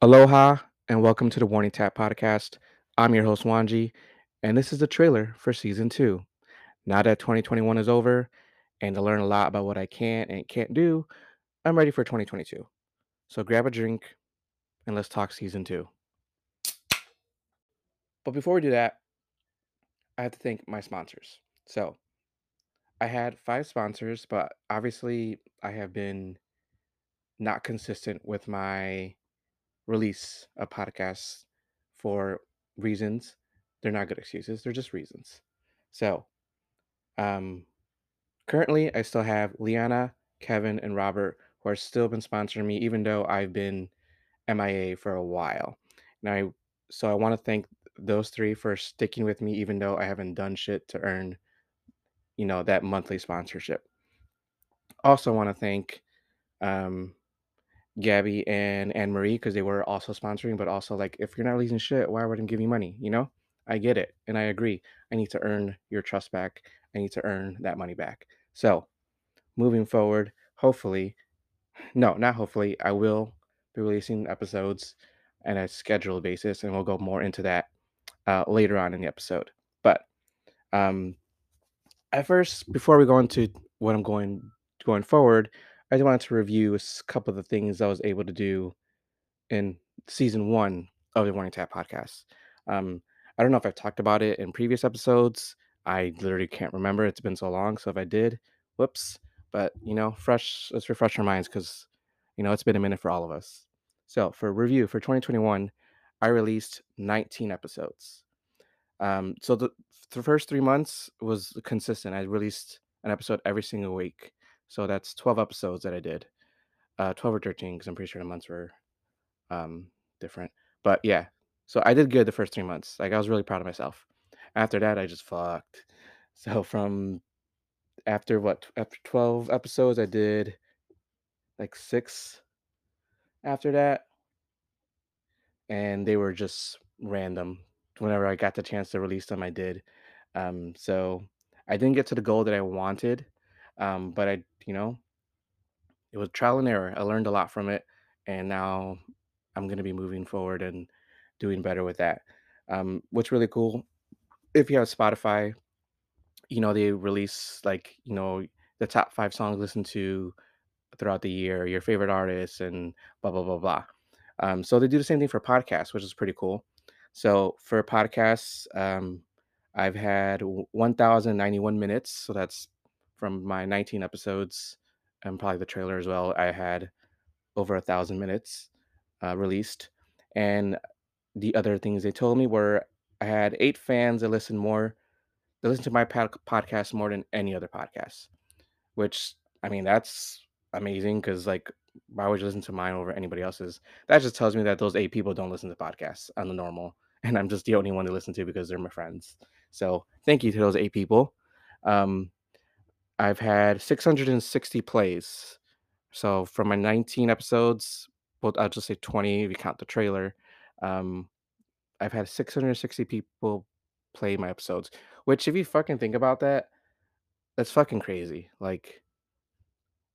Aloha and welcome to the Warning Tap podcast. I'm your host Wanji, and this is the trailer for season two. Now that 2021 is over, and to learn a lot about what I can and can't do, I'm ready for 2022. So grab a drink and let's talk season two. But before we do that, I have to thank my sponsors. So I had five sponsors, but obviously I have been not consistent with my release a podcast for reasons. They're not good excuses, they're just reasons. So, um, currently, I still have Liana, Kevin, and Robert who are still been sponsoring me, even though I've been MIA for a while. And I, so I want to thank those three for sticking with me, even though I haven't done shit to earn, you know, that monthly sponsorship. Also, want to thank um, Gabby and Anne Marie because they were also sponsoring, but also like if you're not releasing shit, why would I give you money? You know, I get it and I agree. I need to earn your trust back. I need to earn that money back. So moving forward, hopefully, no, not hopefully, I will be releasing episodes on a scheduled basis, and we'll go more into that uh, later on in the episode. But um, at first, before we go into what I'm going going forward, I just wanted to review a couple of the things I was able to do in season one of the Warning Tap podcast. Um, I don't know if I've talked about it in previous episodes. I literally can't remember. It's been so long. So if I did, whoops. But you know, fresh. Let's refresh our minds because you know it's been a minute for all of us. So for review for 2021, I released 19 episodes. Um, so the, the first three months was consistent. I released an episode every single week. So that's 12 episodes that I did. Uh, 12 or 13 because I'm pretty sure the months were um, different. But yeah, so I did good the first three months. Like I was really proud of myself. After that, I just fucked. So from after what after 12 episodes, I did like six after that, and they were just random. Whenever I got the chance to release them, I did. Um, so I didn't get to the goal that I wanted, um, but I, you know, it was trial and error. I learned a lot from it, and now I'm going to be moving forward and doing better with that. Um, what's really cool, if you have Spotify, you know they release like you know the top five songs listened to throughout the year, your favorite artists, and blah blah blah blah. Um, so they do the same thing for podcasts, which is pretty cool. So for podcasts, um, I've had 1,091 minutes. So that's from my 19 episodes and probably the trailer as well. I had over a thousand minutes uh, released. And the other things they told me were I had eight fans that listen more, they listen to my pod- podcast more than any other podcast, which I mean, that's amazing because like, why would you listen to mine over anybody else's? That just tells me that those eight people don't listen to podcasts on the normal, and I'm just the only one to listen to because they're my friends. So thank you to those eight people. Um, I've had 660 plays. So from my 19 episodes, well, I'll just say 20 if you count the trailer. Um, I've had 660 people play my episodes, which if you fucking think about that, that's fucking crazy. Like,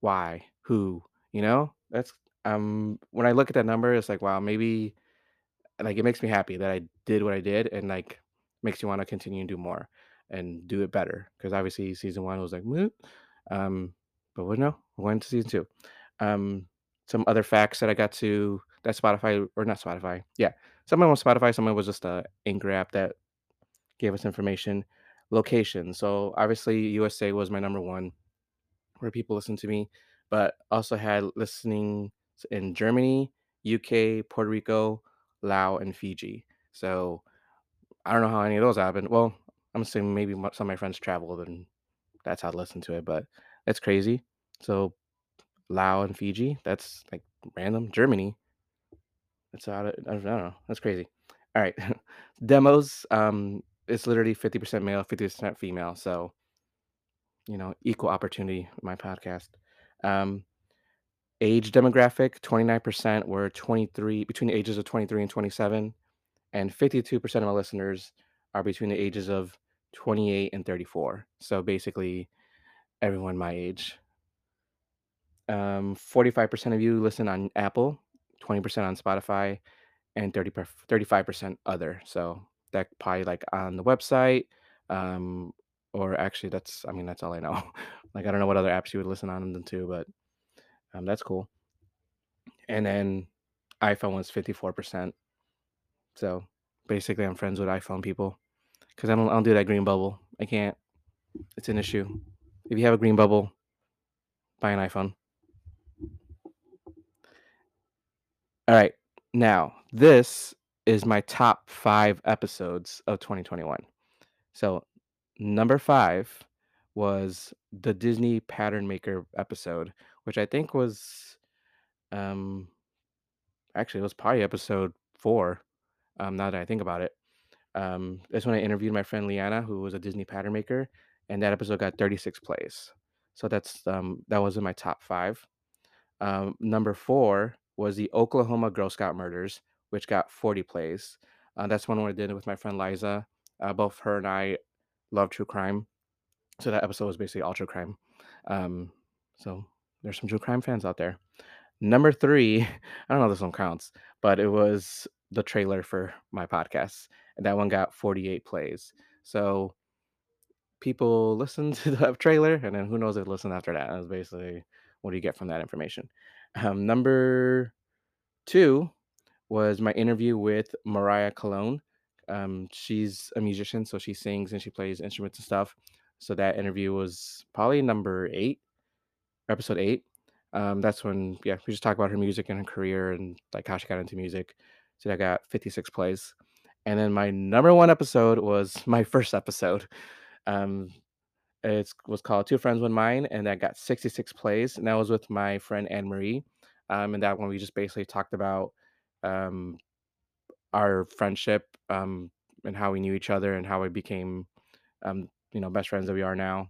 why? Who? You know? That's um when I look at that number, it's like, wow, maybe like it makes me happy that I did what I did and like makes you want to continue and do more and do it better. Because obviously season one was like, Meh. um, but we know, we went to season two. Um, some other facts that I got to that Spotify or not Spotify, yeah, someone was Spotify, someone was just a Anchor app that gave us information. Location, so obviously USA was my number one where people listen to me, but also had listening in Germany, UK, Puerto Rico, Laos, and Fiji. So I don't know how any of those happened. Well, I'm assuming maybe some of my friends traveled and that's how I listened to it, but it's crazy. So Laos and Fiji, that's like random. Germany, that's out of, I don't know. That's crazy. All right. Demos, um, it's literally 50% male, 50% female. So, you know, equal opportunity, my podcast. Um, age demographic 29% were 23 between the ages of 23 and 27 and 52% of my listeners are between the ages of 28 and 34 so basically everyone my age um, 45% of you listen on apple 20% on Spotify, and 30 35% other. So that probably like on the website, um, or actually that's I mean that's all I know. like I don't know what other apps you would listen on them to, but um, that's cool. And then iPhone was 54%. So basically, I'm friends with iPhone people because I don't, I don't do that green bubble. I can't. It's an issue. If you have a green bubble, buy an iPhone. All right. Now, this is my top five episodes of 2021. So, number five was the Disney Pattern Maker episode, which I think was, um, actually, it was probably episode four. Um, now that I think about it, um, that's when I interviewed my friend Liana, who was a Disney pattern maker, and that episode got 36 plays. So that's um, that was in my top five. Um, number four was the Oklahoma Girl Scout murders, which got 40 plays. Uh, that's one where I did it with my friend Liza. Uh, both her and I love true crime, so that episode was basically all true crime. Um, so there's some true crime fans out there. Number three, I don't know if this one counts, but it was the trailer for my podcast, and that one got 48 plays. So people listened to the trailer, and then who knows if they listen after that. That's basically what do you get from that information. Um, number two was my interview with Mariah Cologne. Um, she's a musician, so she sings and she plays instruments and stuff. So that interview was probably number eight, episode eight. Um, that's when yeah, we just talk about her music and her career and like how she got into music. I got 56 plays. And then my number one episode was my first episode. Um, it was called Two Friends One Mine, and that got 66 plays. And that was with my friend Anne Marie. Um, and that one we just basically talked about um, our friendship um, and how we knew each other and how we became, um, you know, best friends that we are now.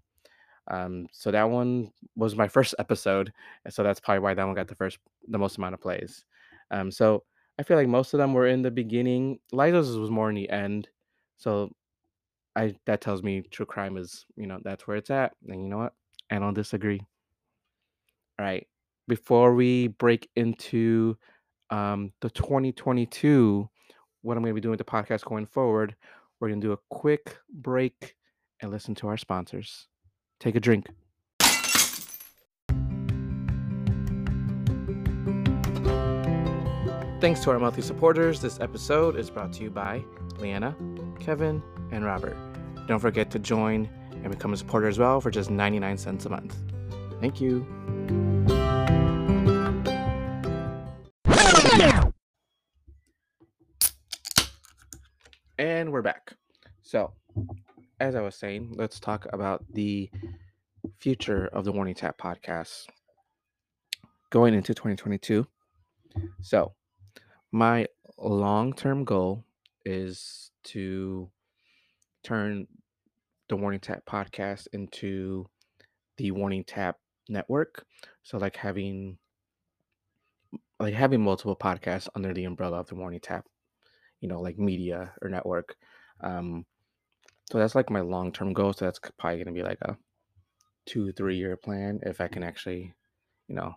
Um, so that one was my first episode, and so that's probably why that one got the first, the most amount of plays. Um, so I feel like most of them were in the beginning. Liza's was more in the end. So I that tells me true crime is, you know, that's where it's at. And you know what? I don't disagree. All right. Before we break into um, the 2022, what I'm going to be doing with the podcast going forward, we're going to do a quick break and listen to our sponsors. Take a drink. Thanks to our monthly supporters, this episode is brought to you by Leanna, Kevin, and Robert. Don't forget to join and become a supporter as well for just 99 cents a month. Thank you. And we're back. So, as I was saying, let's talk about the future of the Warning Tap podcast going into 2022. So, my long term goal is to turn the Warning Tap podcast into the Warning Tap network. So, like having like having multiple podcasts under the umbrella of the Warning Tap, you know, like media or network. Um, so that's like my long term goal. So that's probably going to be like a two, three year plan if I can actually, you know,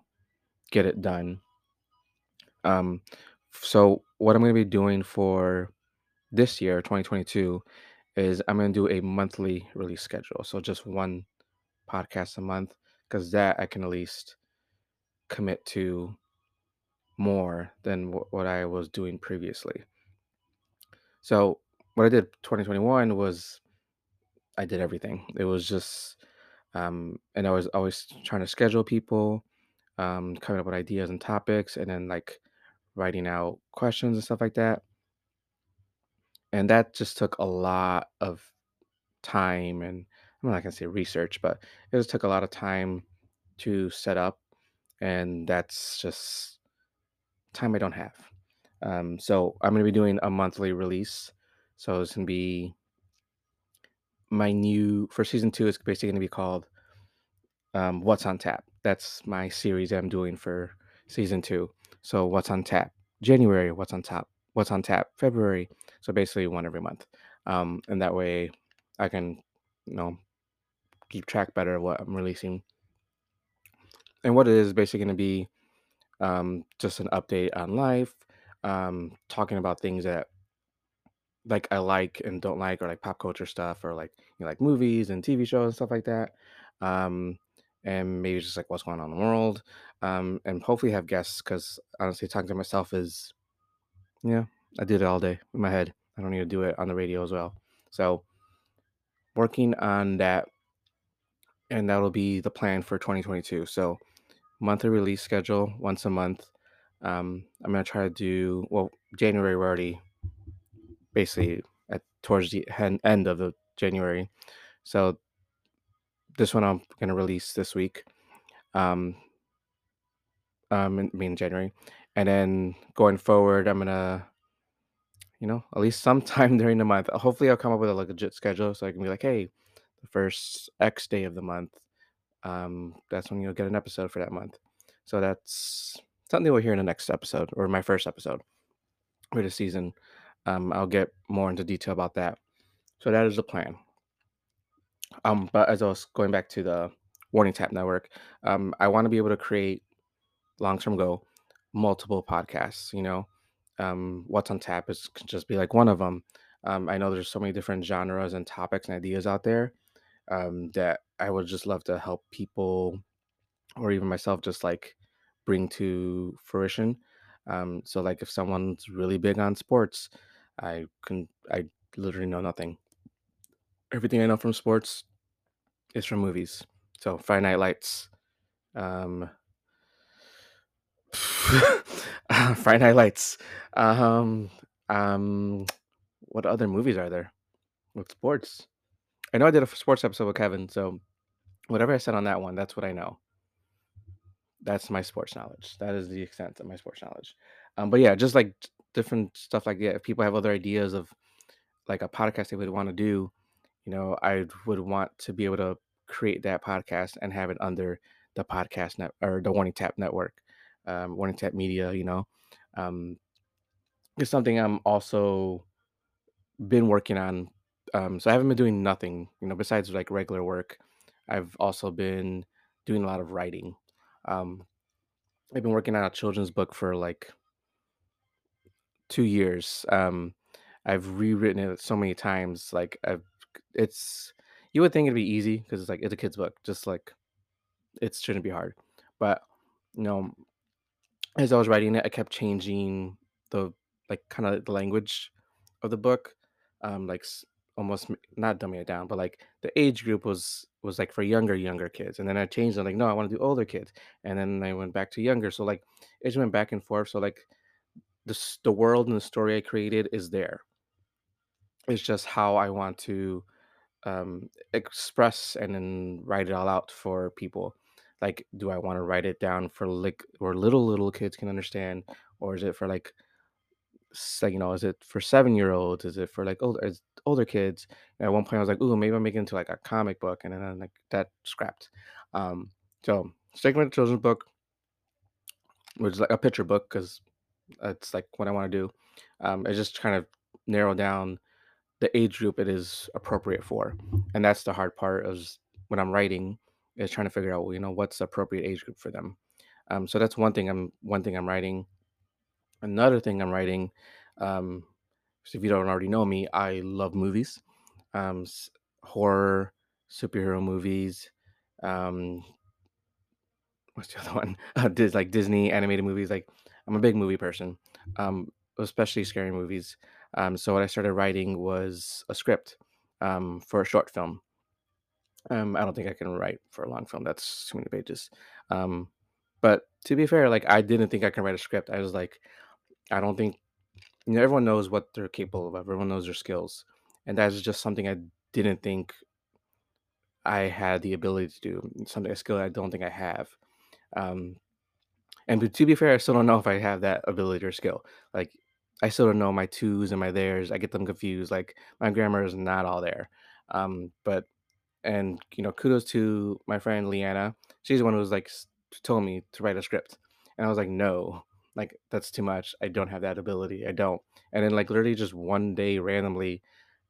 get it done. Um, so what I'm going to be doing for this year, 2022, is I'm going to do a monthly release schedule. So just one podcast a month, because that I can at least commit to more than wh- what I was doing previously. So what I did 2021 was I did everything. It was just, um, and I was always trying to schedule people, um, coming up with ideas and topics, and then like writing out questions and stuff like that. And that just took a lot of time and I'm not gonna say research, but it just took a lot of time to set up, and that's just time I don't have. Um, so I'm gonna be doing a monthly release. So it's gonna be my new for season two. It's basically gonna be called um, "What's on Tap." That's my series I'm doing for season two. So what's on tap? January. What's on top? What's on tap? February. So basically one every month, um, and that way I can, you know, keep track better of what I'm releasing. And what it is basically going to be um, just an update on life, um, talking about things that like I like and don't like, or like pop culture stuff, or like you know, like movies and TV shows and stuff like that. Um, and maybe just like what's going on in the world. Um, and hopefully have guests because honestly, talking to myself is yeah, I did it all day in my head. I don't need to do it on the radio as well. So working on that, and that'll be the plan for 2022. So monthly release schedule once a month. Um, I'm gonna try to do well. January we're already basically at towards the hen- end of the January, so this one I'm gonna release this week. Um, um, in, I mean January, and then going forward, I'm gonna you know at least sometime during the month. Hopefully, I'll come up with a like, legit schedule so I can be like, hey, the first X day of the month. Um, that's when you'll get an episode for that month. So that's something we'll hear in the next episode or my first episode for the season. Um, I'll get more into detail about that. So that is the plan. Um, but as I was going back to the Warning Tap Network, um, I want to be able to create long term goal multiple podcasts. You know, um, what's on tap is can just be like one of them. Um, I know there's so many different genres and topics and ideas out there um, that I would just love to help people or even myself just like bring to fruition. Um, so like if someone's really big on sports, I can I literally know nothing. Everything I know from sports is from movies. So Friday Night Lights, um, Friday Night Lights, um, um, what other movies are there with sports? I know I did a sports episode with Kevin, so whatever I said on that one, that's what I know. That's my sports knowledge. That is the extent of my sports knowledge. Um, but yeah, just like different stuff like that. If people have other ideas of like a podcast they would want to do, you know, I would want to be able to create that podcast and have it under the podcast net or the Warning Tap network, um, Warning Tap Media. You know, um, it's something I'm also been working on. Um, so I haven't been doing nothing, you know, besides like regular work. I've also been doing a lot of writing. Um, I've been working on a children's book for like two years. Um, I've rewritten it so many times. Like I've, it's you would think it'd be easy because it's like it's a kid's book, just like it shouldn't be hard. But you know, as I was writing it, I kept changing the like kind of the language of the book. Um, like almost not dumbing it down, but like the age group was was like for younger younger kids, and then I changed it. Like no, I want to do older kids, and then I went back to younger. So like it just went back and forth. So like the the world and the story I created is there. It's just how I want to um, express and then write it all out for people. Like, do I want to write it down for like where little little kids can understand, or is it for like, s- like you know, is it for seven year olds? Is it for like older older kids? And at one point, I was like, ooh, maybe I'm making it into like a comic book, and then like that scrapped. Um, so sticking with the children's book, which is like a picture book, because that's like what I want to do. Um, I just kind of narrow down the age group it is appropriate for. And that's the hard part is when I'm writing is trying to figure out, you know, what's the appropriate age group for them. Um, so that's one thing I'm one thing I'm writing. Another thing I'm writing, um, so if you don't already know me, I love movies, um, horror, superhero movies. Um, what's the other one? Uh, like Disney animated movies. Like I'm a big movie person, um, especially scary movies. Um, so what I started writing was a script um, for a short film. Um, I don't think I can write for a long film. That's too many pages. Um, but to be fair, like I didn't think I can write a script. I was like, I don't think you know everyone knows what they're capable of. Everyone knows their skills, and that is just something I didn't think I had the ability to do. Something a skill I don't think I have. Um, And to to be fair, I still don't know if I have that ability or skill. Like, I still don't know my twos and my theirs. I get them confused. Like, my grammar is not all there. Um, but and you know, kudos to my friend Leanna. She's the one who was like told me to write a script, and I was like, no, like that's too much. I don't have that ability. I don't. And then like literally just one day randomly,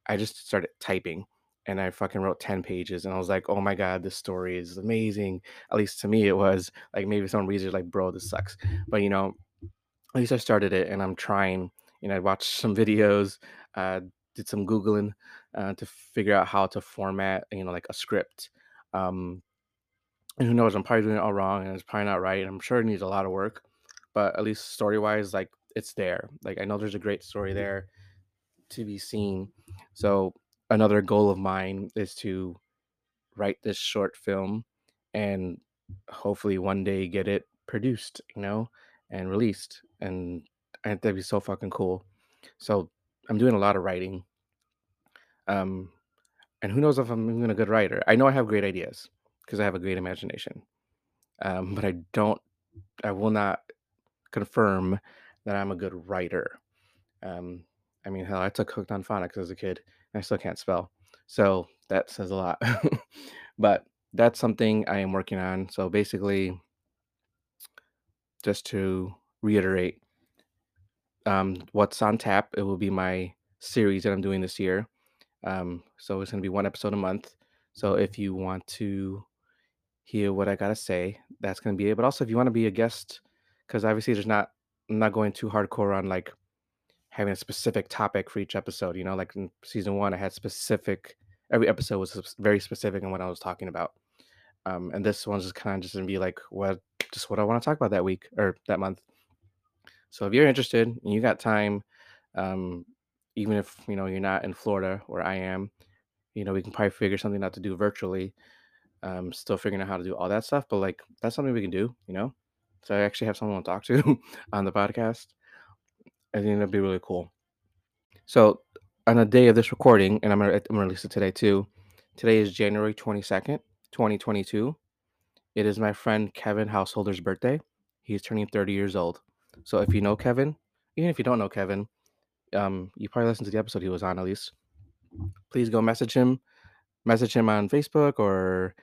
I just started typing, and I fucking wrote 10 pages and I was like, "Oh my god, this story is amazing." At least to me it was. Like maybe someone reads it like, "Bro, this sucks." But you know, at least I started it and I'm trying. You know, I watched some videos, uh, did some Googling uh, to figure out how to format, you know, like a script. Um, and who knows, I'm probably doing it all wrong and it's probably not right. And I'm sure it needs a lot of work, but at least story wise, like it's there. Like I know there's a great story there to be seen. So another goal of mine is to write this short film and hopefully one day get it produced, you know, and released. And I think that'd be so fucking cool. So I'm doing a lot of writing. Um, and who knows if I'm even a good writer. I know I have great ideas because I have a great imagination. Um, but I don't, I will not confirm that I'm a good writer. Um, I mean, hell, I took Hooked on Phonics as a kid, and I still can't spell. So that says a lot. but that's something I am working on. So basically, just to reiterate, um, what's on tap, it will be my series that I'm doing this year. Um, so it's going to be one episode a month. So if you want to hear what I got to say, that's going to be it. But also, if you want to be a guest, because obviously there's not, I'm not going too hardcore on like having a specific topic for each episode. You know, like in season one, I had specific. Every episode was very specific in what I was talking about. Um, and this one's just kind of just gonna be like what, just what I want to talk about that week or that month. So if you're interested and you got time, um, even if you know you're not in Florida where I am, you know we can probably figure something out to do virtually. Um, still figuring out how to do all that stuff, but like that's something we can do. You know, so I actually have someone to talk to on the podcast. I think that'd be really cool. So on the day of this recording, and I'm gonna, I'm gonna release it today too. Today is January 22nd, 2022. It is my friend Kevin Householder's birthday. He's turning 30 years old. So if you know Kevin, even if you don't know Kevin, um, you probably listened to the episode he was on at least. Please go message him. Message him on Facebook or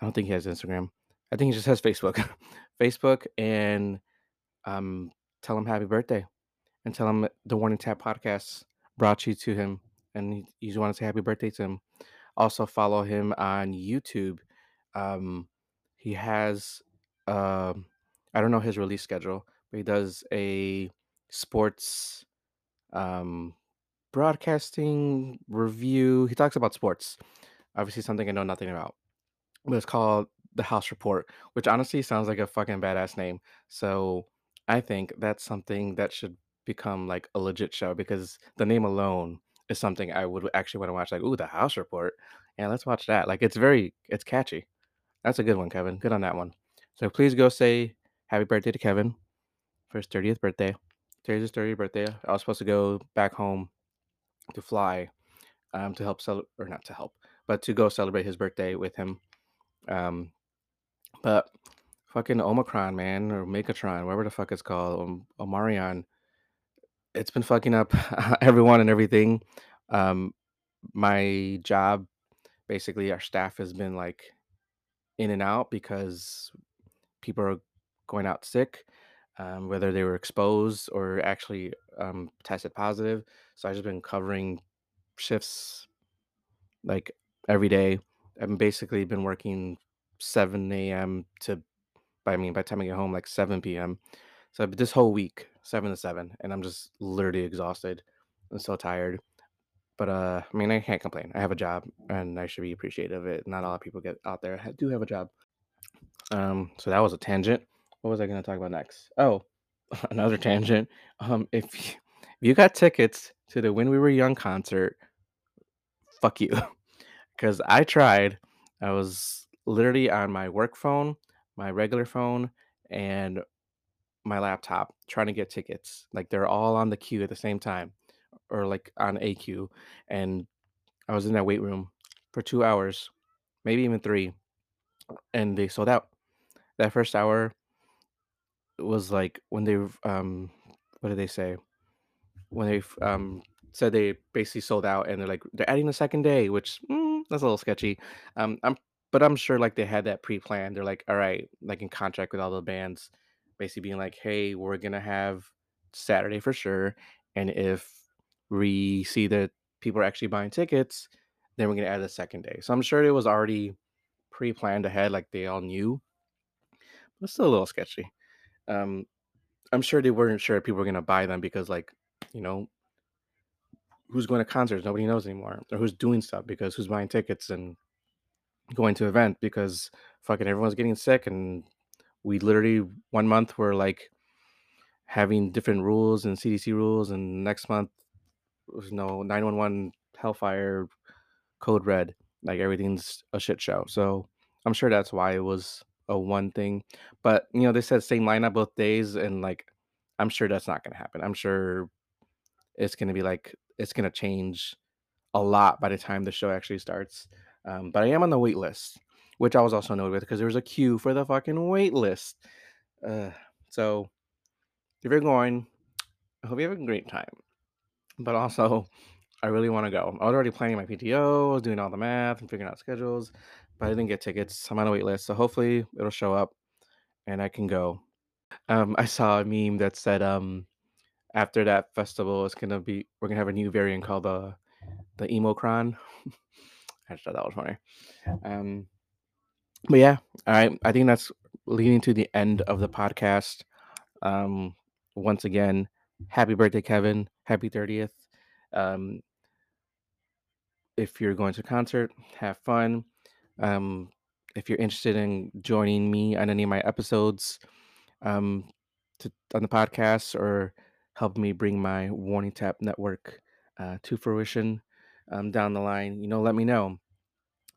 I don't think he has Instagram. I think he just has Facebook. Facebook and um, tell him happy birthday and tell him the Warning Tap podcast brought you to him and you just want to say happy birthday to him. Also follow him on YouTube. Um, he has um, I don't know his release schedule, he does a sports um, broadcasting review. He talks about sports. Obviously, something I know nothing about. But it's called The House Report, which honestly sounds like a fucking badass name. So I think that's something that should become like a legit show because the name alone is something I would actually want to watch. Like, ooh, The House Report. Yeah, let's watch that. Like, it's very, it's catchy. That's a good one, Kevin. Good on that one. So please go say happy birthday to Kevin for his 30th birthday. Today's his 30th birthday. I was supposed to go back home to fly um, to help celebrate, or not to help, but to go celebrate his birthday with him. Um, but fucking Omicron, man, or Megatron, whatever the fuck it's called, um, Omarion, it's been fucking up everyone and everything. Um, my job, basically, our staff has been like in and out because people are going out sick, um, whether they were exposed or actually um, tested positive. So I've just been covering shifts like every day. I've basically been working 7 a.m. to, by I mean, by the time I get home, like 7 p.m. So this whole week, 7 to 7, and I'm just literally exhausted. I'm so tired. But uh, I mean, I can't complain. I have a job, and I should be appreciative of it. Not a lot of people get out there do have a job. Um, so that was a tangent. What was I going to talk about next? Oh, another tangent. Um, if you, if you got tickets to the When We Were Young concert, fuck you, because I tried. I was literally on my work phone, my regular phone, and my laptop trying to get tickets. Like they're all on the queue at the same time, or like on a queue, and I was in that wait room for two hours, maybe even three, and they sold out. That first hour was like when they um what did they say when they um said they basically sold out and they're like they're adding a second day which mm, that's a little sketchy um i'm but i'm sure like they had that pre-planned they're like all right like in contract with all the bands basically being like hey we're gonna have saturday for sure and if we see that people are actually buying tickets then we're gonna add a second day. So I'm sure it was already pre-planned ahead, like they all knew. But it's still a little sketchy. Um, I'm sure they weren't sure if people were gonna buy them because, like, you know, who's going to concerts? Nobody knows anymore. Or who's doing stuff because who's buying tickets and going to event because fucking everyone's getting sick and we literally one month were like having different rules and CDC rules and next month was no 911 hellfire code red like everything's a shit show so i'm sure that's why it was a one thing but you know they said same lineup both days and like i'm sure that's not to happen i'm sure it's to be like it's to change a lot by the time the show actually starts um, but i am on the wait list which i was also annoyed with because there was a queue for the fucking wait list uh, so if you're going i hope you have a great time but also I really want to go. I was already planning my PTO, doing all the math and figuring out schedules, but I didn't get tickets. I'm on a wait list, so hopefully it'll show up and I can go. Um, I saw a meme that said, um, after that festival, it's gonna be we're gonna have a new variant called the the Emocron. I just thought that was funny. Um, but yeah, all right. I think that's leading to the end of the podcast. Um, once again, happy birthday, Kevin. Happy 30th. Um, if you're going to a concert, have fun. Um, if you're interested in joining me on any of my episodes um, to, on the podcast or help me bring my Warning Tap network uh, to fruition um, down the line, you know, let me know.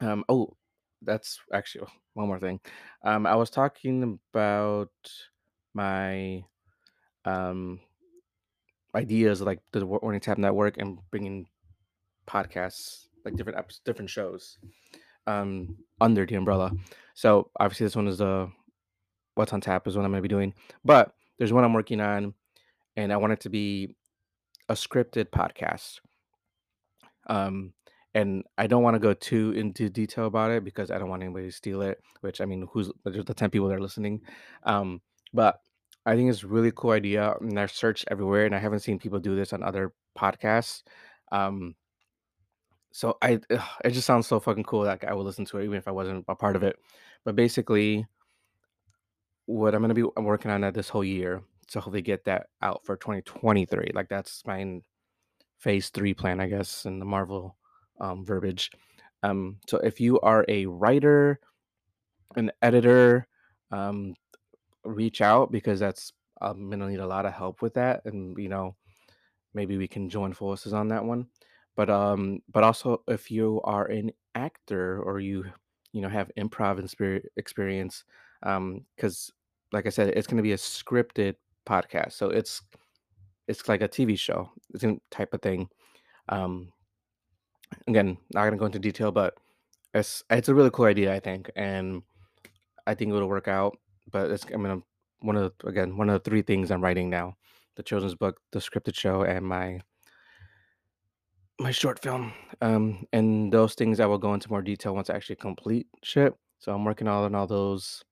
Um, oh, that's actually one more thing. Um, I was talking about my um, ideas like the Warning Tap network and bringing podcasts, like different different shows um, under the umbrella. So obviously, this one is the what's on tap is what I'm going to be doing. But there's one I'm working on, and I want it to be a scripted podcast. Um, and I don't want to go too into detail about it because I don't want anybody to steal it. Which I mean, who's there's the ten people that are listening. Um, but I think it's a really cool idea, and I've searched everywhere, and I haven't seen people do this on other podcasts. Um, so I ugh, it just sounds so fucking cool that I would listen to it even if I wasn't a part of it. But basically, what I'm gonna be working on this whole year to hopefully get that out for 2023. Like that's my phase three plan, I guess, in the Marvel um, verbiage. Um, so if you are a writer, an editor, um, reach out because that's I'm gonna need a lot of help with that, and you know maybe we can join forces on that one. But um, but also if you are an actor or you you know have improv experience, um, because like I said, it's going to be a scripted podcast, so it's it's like a TV show, it's type of thing. Um, again, not gonna go into detail, but it's it's a really cool idea, I think, and I think it'll work out. But it's I'm gonna one of the, again one of the three things I'm writing now: the children's book, the scripted show, and my my short film. Um, and those things I will go into more detail once I actually complete shit. So I'm working on all those,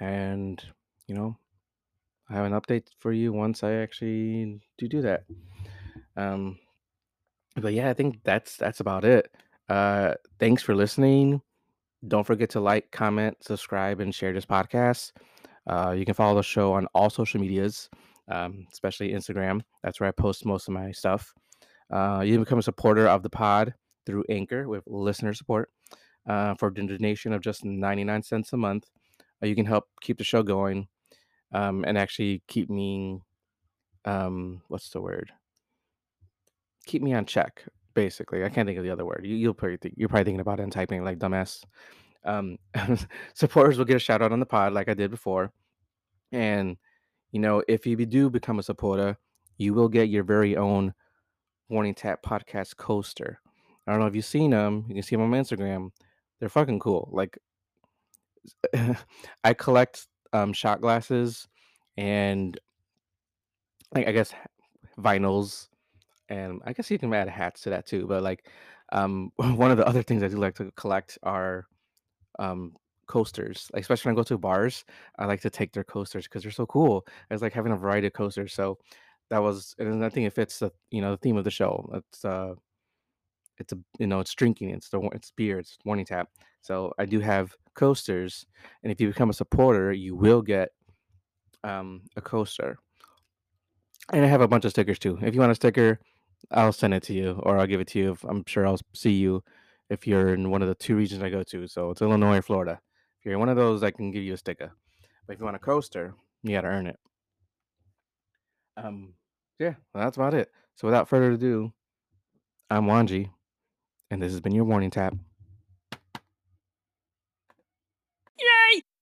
and you know, I have an update for you once I actually do do that. Um, but yeah, I think that's that's about it. Uh, thanks for listening. Don't forget to like, comment, subscribe, and share this podcast. Uh, you can follow the show on all social medias, um, especially Instagram. That's where I post most of my stuff. Uh, you can become a supporter of the pod through Anchor with listener support. Uh, for a donation of just 99 cents a month, uh, you can help keep the show going um, and actually keep me, um, what's the word? Keep me on check, basically. I can't think of the other word. You, you'll probably think, you're probably thinking about it and typing like dumbass. Um, supporters will get a shout out on the pod like I did before. And, you know, if you do become a supporter, you will get your very own Warning Tap podcast coaster. I don't know if you've seen them. You can see them on Instagram. They're fucking cool. Like, I collect um, shot glasses and, like, I guess vinyls, and I guess you can add hats to that too. But like, um, one of the other things I do like to collect are um coasters. Like especially when I go to bars, I like to take their coasters because they're so cool. It's like having a variety of coasters. So that was, and I think it fits the you know the theme of the show. It's uh It's a you know, it's drinking, it's the it's beer, it's morning tap. So I do have coasters, and if you become a supporter, you will get um, a coaster. And I have a bunch of stickers too. If you want a sticker, I'll send it to you, or I'll give it to you. If, I'm sure I'll see you if you're in one of the two regions I go to. So it's Illinois or Florida. If you're one of those, I can give you a sticker. But if you want a coaster, you got to earn it. Um, yeah, well, that's about it. So without further ado, I'm Wanji, and this has been your warning tap.